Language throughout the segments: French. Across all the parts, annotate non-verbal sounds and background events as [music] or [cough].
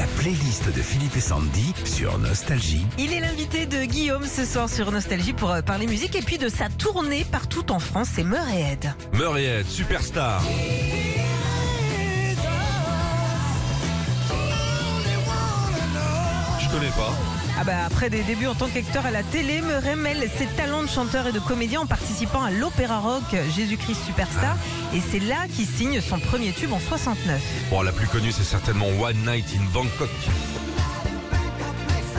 La playlist de Philippe et Sandy sur Nostalgie. Il est l'invité de Guillaume ce soir sur Nostalgie pour euh, parler musique et puis de sa tournée partout en France, c'est Murrayhead. Murrayhead, superstar. Je connais pas. Ah bah après des débuts en tant qu'acteur à la télé, Murray mêle ses talents de chanteur et de comédien en participant à l'opéra rock Jésus-Christ Superstar et c'est là qu'il signe son premier tube en 69. Bon, la plus connue, c'est certainement One Night in Bangkok.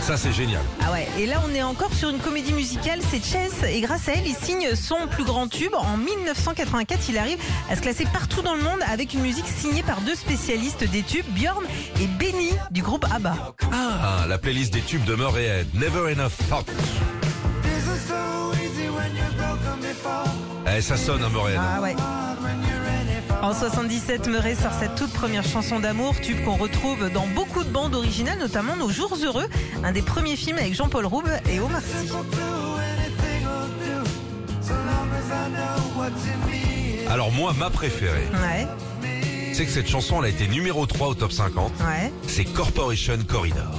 Ça, c'est génial. Ah ouais, et là on est encore sur une comédie musicale, c'est Chess, et grâce à elle, il signe son plus grand tube. En 1984, il arrive à se classer partout dans le monde avec une musique signée par deux spécialistes des tubes, Björn et Benny du groupe ABBA. Ah, la playlist des tubes de Murrayhead. Never enough fuck. Eh, ça sonne à Murrayhead. Ah ouais. En 77, Murray sort cette toute première chanson d'amour, tube qu'on retrouve dans beaucoup de bandes originales, notamment Nos Jours Heureux, un des premiers films avec Jean-Paul Roube et Omar Sy. Alors moi, ma préférée, Ouais, c'est que cette chanson, elle a été numéro 3 au top 50. ouais. C'est Corporation Corridor.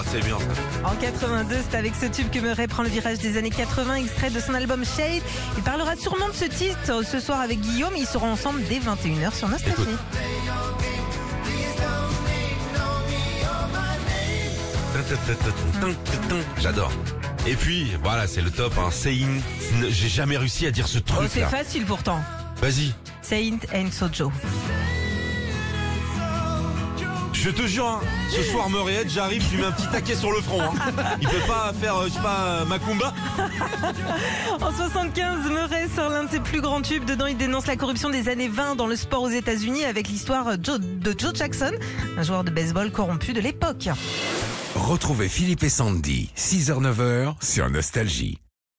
Oh, c'est bien. ça. En 82, c'est avec ce tube que Murray prend le virage des années 80, extrait de son album Shade. Il parlera sûrement de ce titre ce soir avec Guillaume. Ils seront ensemble dès 21h sur Nostalgie. J'adore. Et puis, voilà, c'est le top. Hein. J'ai jamais réussi à dire ce Oh, truc c'est facile pourtant. Vas-y. Saint and Sojo. Je te jure, hein, ce soir Murrayhead, j'arrive, je lui mets un petit taquet sur le front. Hein. Il peut pas faire, euh, je sais pas, euh, Macumba. [laughs] En 75, Murray sort l'un de ses plus grands tubes. Dedans, il dénonce la corruption des années 20 dans le sport aux États-Unis avec l'histoire Joe- de Joe Jackson, un joueur de baseball corrompu de l'époque. Retrouvez Philippe et Sandy, 6h-9h sur Nostalgie.